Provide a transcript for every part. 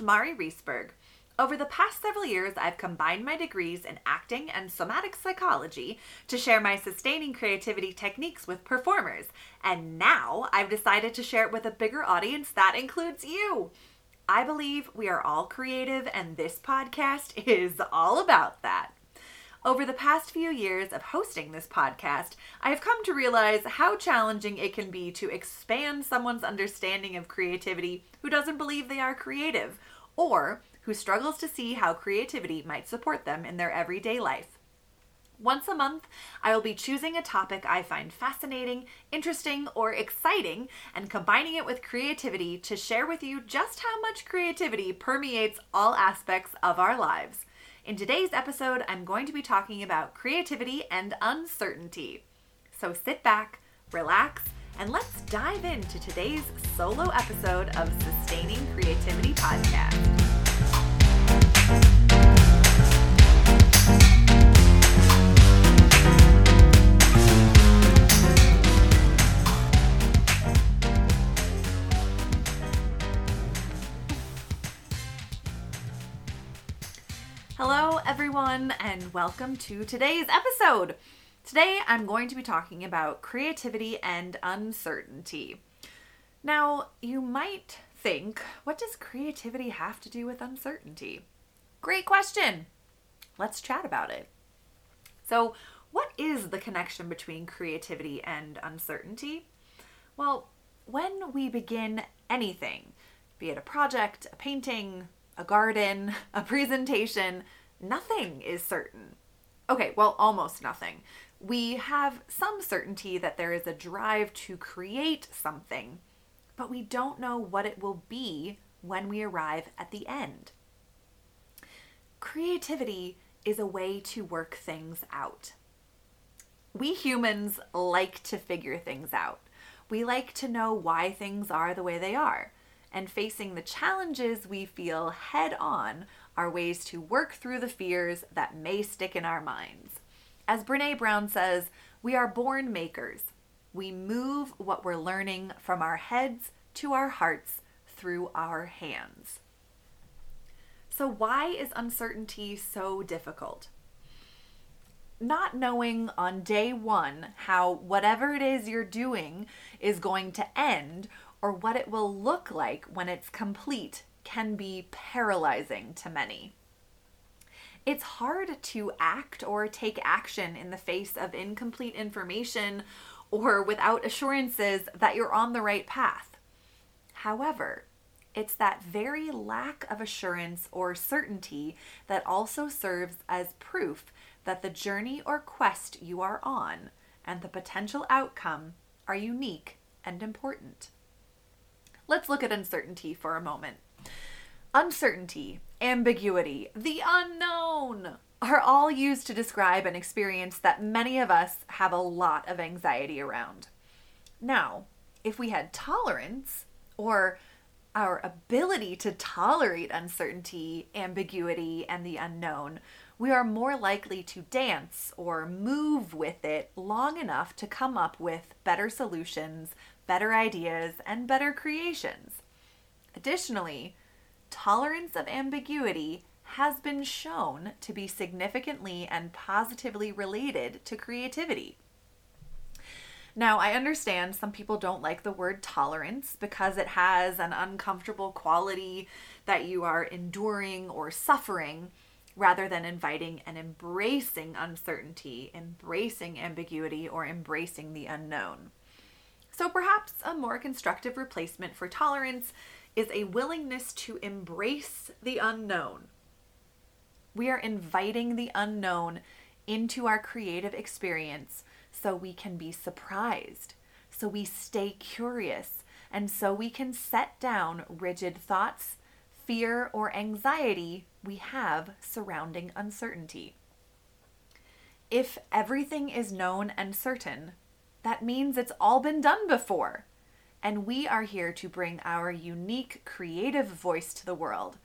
Mari Reesberg. Over the past several years, I've combined my degrees in acting and somatic psychology to share my sustaining creativity techniques with performers. And now I've decided to share it with a bigger audience that includes you. I believe we are all creative, and this podcast is all about that. Over the past few years of hosting this podcast, I have come to realize how challenging it can be to expand someone's understanding of creativity who doesn't believe they are creative, or who struggles to see how creativity might support them in their everyday life. Once a month, I will be choosing a topic I find fascinating, interesting, or exciting and combining it with creativity to share with you just how much creativity permeates all aspects of our lives. In today's episode, I'm going to be talking about creativity and uncertainty. So sit back, relax, and let's dive into today's solo episode of Sustaining Creativity Podcast. Hello, everyone, and welcome to today's episode. Today, I'm going to be talking about creativity and uncertainty. Now, you might think, what does creativity have to do with uncertainty? Great question. Let's chat about it. So, what is the connection between creativity and uncertainty? Well, when we begin anything, be it a project, a painting, a garden, a presentation, nothing is certain. Okay, well, almost nothing. We have some certainty that there is a drive to create something, but we don't know what it will be when we arrive at the end. Creativity is a way to work things out. We humans like to figure things out. We like to know why things are the way they are and facing the challenges we feel head on are ways to work through the fears that may stick in our minds. As Brene Brown says, we are born makers. We move what we're learning from our heads to our hearts through our hands. So, why is uncertainty so difficult? Not knowing on day one how whatever it is you're doing is going to end or what it will look like when it's complete can be paralyzing to many. It's hard to act or take action in the face of incomplete information or without assurances that you're on the right path. However, it's that very lack of assurance or certainty that also serves as proof that the journey or quest you are on and the potential outcome are unique and important. Let's look at uncertainty for a moment. Uncertainty, ambiguity, the unknown are all used to describe an experience that many of us have a lot of anxiety around. Now, if we had tolerance or our ability to tolerate uncertainty, ambiguity, and the unknown, we are more likely to dance or move with it long enough to come up with better solutions better ideas, and better creations. Additionally, tolerance of ambiguity has been shown to be significantly and positively related to creativity. Now, I understand some people don't like the word tolerance because it has an uncomfortable quality that you are enduring or suffering rather than inviting and embracing uncertainty, embracing ambiguity, or embracing the unknown. So perhaps a more constructive replacement for tolerance is a willingness to embrace the unknown. We are inviting the unknown into our creative experience so we can be surprised, so we stay curious, and so we can set down rigid thoughts, fear, or anxiety we have surrounding uncertainty. If everything is known and certain, that means it's all been done before. And we are here to bring our unique creative voice to the world,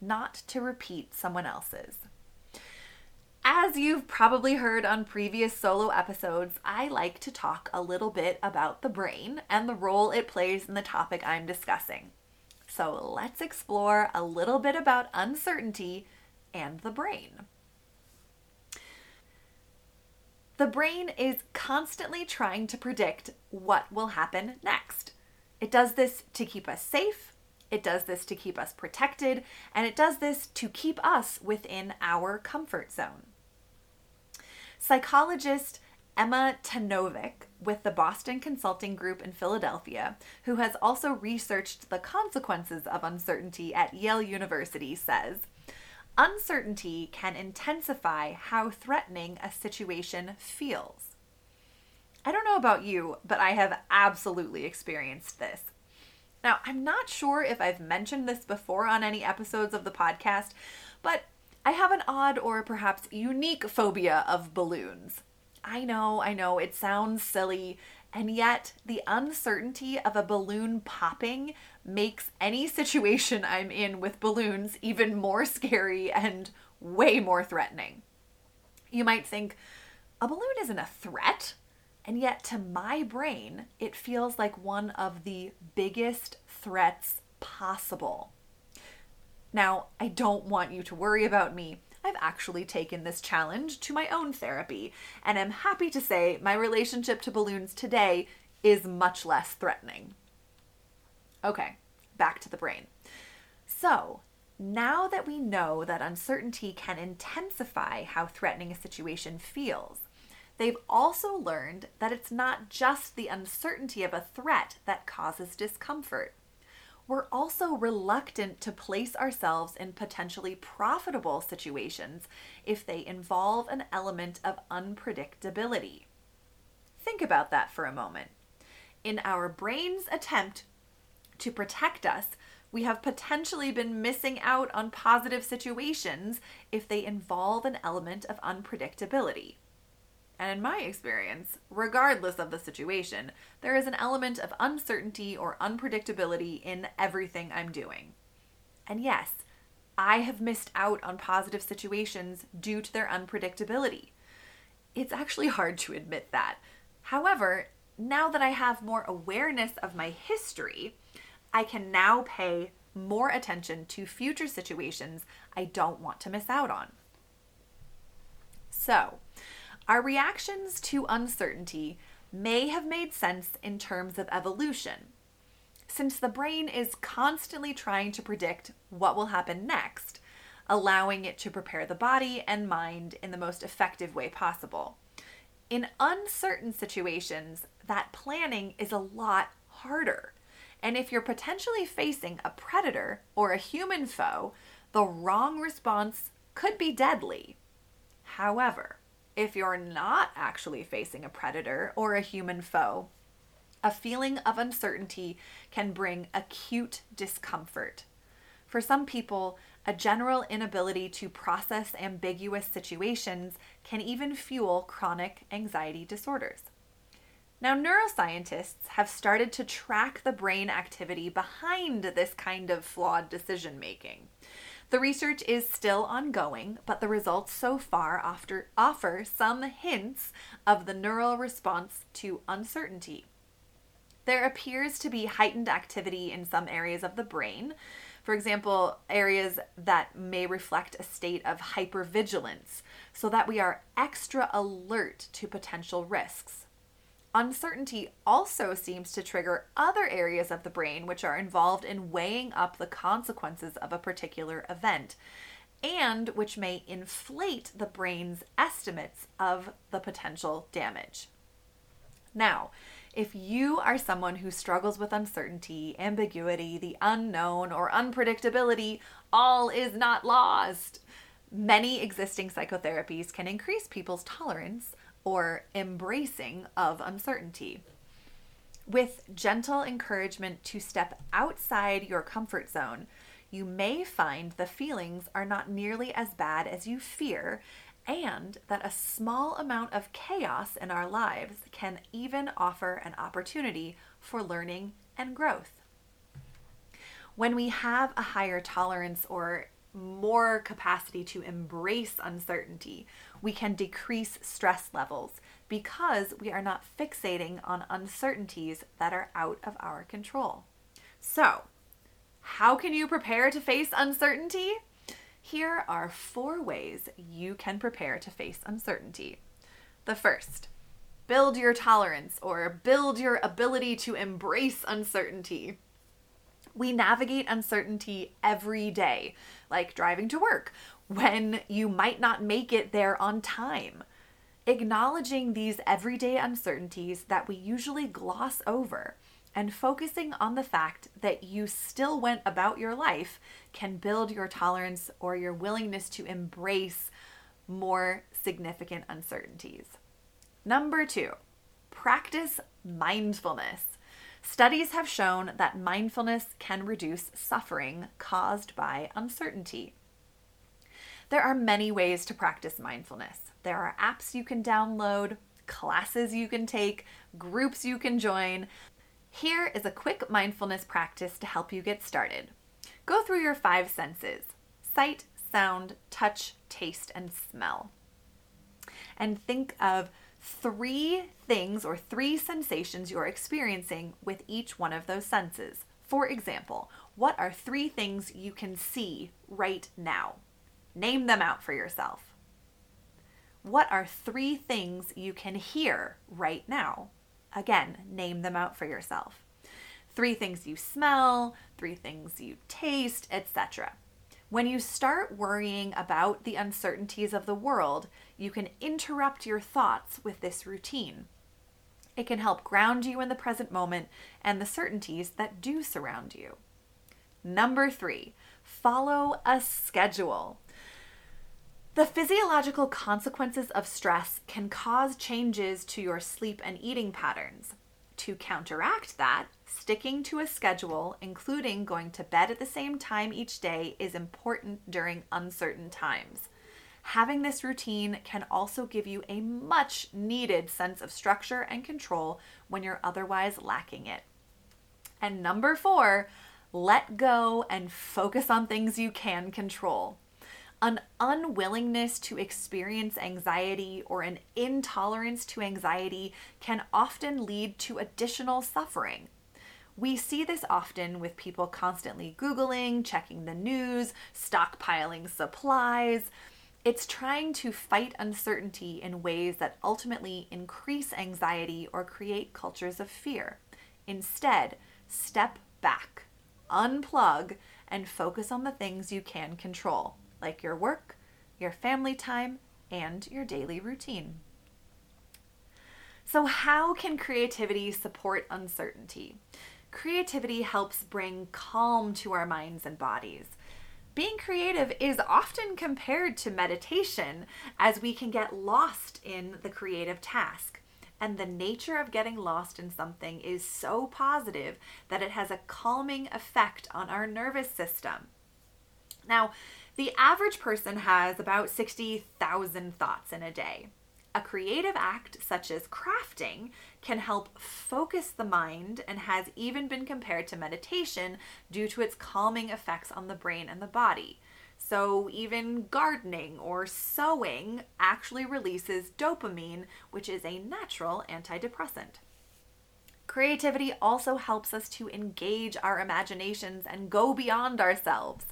not to repeat someone else's. As you've probably heard on previous solo episodes, I like to talk a little bit about the brain and the role it plays in the topic I'm discussing. So let's explore a little bit about uncertainty and the brain. The brain is constantly trying to predict what will happen next. It does this to keep us safe, it does this to keep us protected, and it does this to keep us within our comfort zone. Psychologist Emma Tanovic with the Boston Consulting Group in Philadelphia, who has also researched the consequences of uncertainty at Yale University, says Uncertainty can intensify how threatening a situation feels. I don't know about you, but I have absolutely experienced this. Now, I'm not sure if I've mentioned this before on any episodes of the podcast, but I have an odd or perhaps unique phobia of balloons. I know, I know, it sounds silly, and yet the uncertainty of a balloon popping makes any situation I'm in with balloons even more scary and way more threatening. You might think, a balloon isn't a threat. And yet, to my brain, it feels like one of the biggest threats possible. Now, I don't want you to worry about me. I've actually taken this challenge to my own therapy, and I'm happy to say my relationship to balloons today is much less threatening. Okay, back to the brain. So, now that we know that uncertainty can intensify how threatening a situation feels, they've also learned that it's not just the uncertainty of a threat that causes discomfort. We're also reluctant to place ourselves in potentially profitable situations if they involve an element of unpredictability. Think about that for a moment. In our brain's attempt to protect us, we have potentially been missing out on positive situations if they involve an element of unpredictability. And in my experience, regardless of the situation, there is an element of uncertainty or unpredictability in everything I'm doing. And yes, I have missed out on positive situations due to their unpredictability. It's actually hard to admit that. However, now that I have more awareness of my history, I can now pay more attention to future situations I don't want to miss out on. So, our reactions to uncertainty may have made sense in terms of evolution. Since the brain is constantly trying to predict what will happen next, allowing it to prepare the body and mind in the most effective way possible. In uncertain situations, that planning is a lot harder and if you're potentially facing a predator or a human foe, the wrong response could be deadly. However, if you're not actually facing a predator or a human foe, a feeling of uncertainty can bring acute discomfort. For some people, a general inability to process ambiguous situations can even fuel chronic anxiety disorders. Now, neuroscientists have started to track the brain activity behind this kind of flawed decision making. The research is still ongoing, but the results so far offer, offer some hints of the neural response to uncertainty. There appears to be heightened activity in some areas of the brain, for example, areas that may reflect a state of hypervigilance, so that we are extra alert to potential risks. Uncertainty also seems to trigger other areas of the brain which are involved in weighing up the consequences of a particular event and which may inflate the brain's estimates of the potential damage. Now, if you are someone who struggles with uncertainty, ambiguity, the unknown, or unpredictability, all is not lost. Many existing psychotherapies can increase people's tolerance or embracing of uncertainty. With gentle encouragement to step outside your comfort zone, you may find the feelings are not nearly as bad as you fear, and that a small amount of chaos in our lives can even offer an opportunity for learning and growth. When we have a higher tolerance or more capacity to embrace uncertainty, we can decrease stress levels because we are not fixating on uncertainties that are out of our control. So, How can you prepare to face uncertainty? Here are four ways you can prepare to face uncertainty. The first, build your tolerance or build your ability to embrace uncertainty. We navigate uncertainty every day, like driving to work, when you might not make it there on time. Acknowledging these everyday uncertainties that we usually gloss over and focusing on the fact that you still went about your life can build your tolerance or your willingness to embrace more significant uncertainties. Number two, practice mindfulness. Studies have shown that mindfulness can reduce suffering caused by uncertainty. There are many ways to practice mindfulness. There are apps you can download, classes you can take, groups you can join. Here is a quick mindfulness practice to help you get started. Go through your five senses sight, sound, touch, taste, and smell. And think of three things or three sensations you're experiencing with each one of those senses. For example, what are three things you can see right now? Name them out for yourself. What are three things you can hear right now? Again, name them out for yourself. Three things you smell, three things you taste, etc. When you start worrying about the uncertainties of the world, you can interrupt your thoughts with this routine. It can help ground you in the present moment and the certainties that do surround you. Number three, follow a schedule. The physiological consequences of stress can cause changes to your sleep and eating patterns. To counteract that, sticking to a schedule, including going to bed at the same time each day, is important during uncertain times. Having this routine can also give you a much needed sense of structure and control when you're otherwise lacking it. And number four, let go and focus on things you can control. An unwillingness to experience anxiety or an intolerance to anxiety can often lead to additional suffering. We see this often with people constantly Googling, checking the news, stockpiling supplies. It's trying to fight uncertainty in ways that ultimately increase anxiety or create cultures of fear. Instead, step back, unplug, and focus on the things you can control like your work, your family time, and your daily routine. So, how can creativity support uncertainty? Creativity helps bring calm to our minds and bodies. Being creative is often compared to meditation, as we can get lost in the creative task. And the nature of getting lost in something is so positive that it has a calming effect on our nervous system. Now, the average person has about 60,000 thoughts in a day. A creative act such as crafting can help focus the mind and has even been compared to meditation due to its calming effects on the brain and the body. So, even gardening or sewing actually releases dopamine, which is a natural antidepressant. Creativity also helps us to engage our imaginations and go beyond ourselves.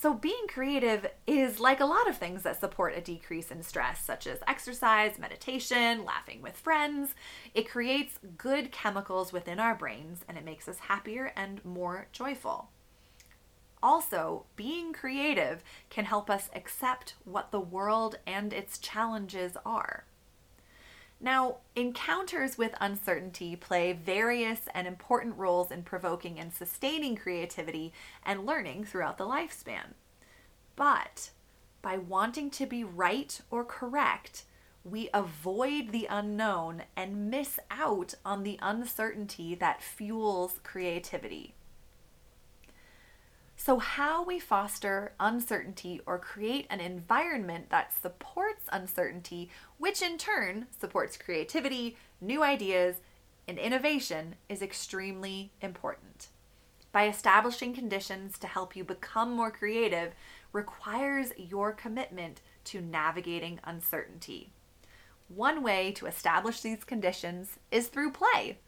So, being creative is like a lot of things that support a decrease in stress, such as exercise, meditation, laughing with friends. It creates good chemicals within our brains and it makes us happier and more joyful. Also, being creative can help us accept what the world and its challenges are. Now, encounters with uncertainty play various and important roles in provoking and sustaining creativity and learning throughout the lifespan. But by wanting to be right or correct, we avoid the unknown and miss out on the uncertainty that fuels creativity. So, how we foster uncertainty or create an environment that supports uncertainty, which in turn supports creativity, new ideas, and innovation, is extremely important. By establishing conditions to help you become more creative requires your commitment to navigating uncertainty. One way to establish these conditions is through play.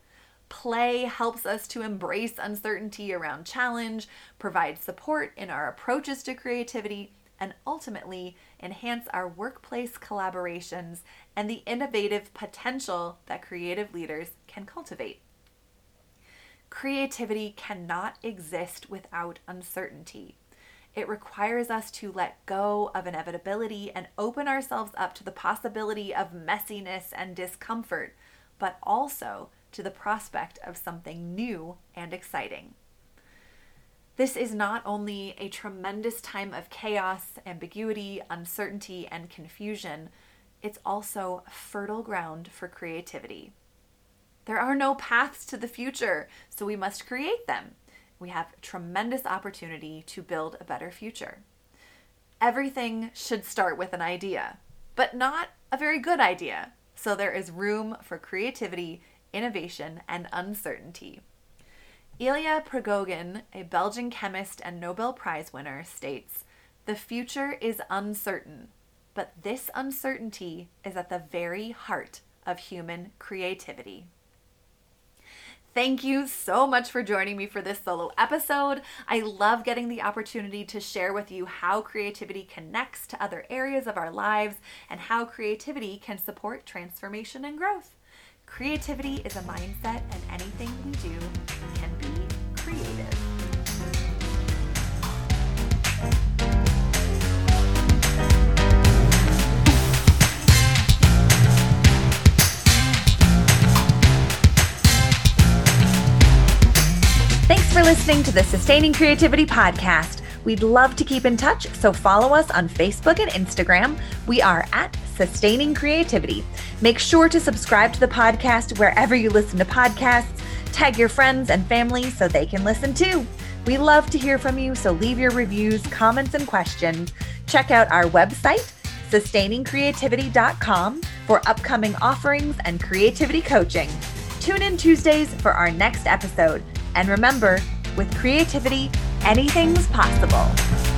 Play helps us to embrace uncertainty around challenge, provide support in our approaches to creativity, and ultimately enhance our workplace collaborations and the innovative potential that creative leaders can cultivate. Creativity cannot exist without uncertainty. It requires us to let go of inevitability and open ourselves up to the possibility of messiness and discomfort, but also to the prospect of something new and exciting. This is not only a tremendous time of chaos, ambiguity, uncertainty, and confusion, it's also fertile ground for creativity. There are no paths to the future, so we must create them. We have tremendous opportunity to build a better future. Everything should start with an idea, but not a very good idea. So there is room for creativity, innovation, and uncertainty. Ilya Prigogine, a Belgian chemist and Nobel Prize winner, states The future is uncertain, but this uncertainty is at the very heart of human creativity. Thank you so much for joining me for this solo episode. I love getting the opportunity to share with you how creativity connects to other areas of our lives and how creativity can support transformation and growth. Creativity is a mindset, and anything we do can be creative. Thanks for listening to the Sustaining Creativity Podcast. We'd love to keep in touch, so follow us on Facebook and Instagram. We are at Sustaining Creativity. Make sure to subscribe to the podcast wherever you listen to podcasts. Tag your friends and family so they can listen too. We love to hear from you, so leave your reviews, comments, and questions. Check out our website, sustainingcreativity.com, for upcoming offerings and creativity coaching. Tune in Tuesdays for our next episode. And remember, with creativity, anything's possible.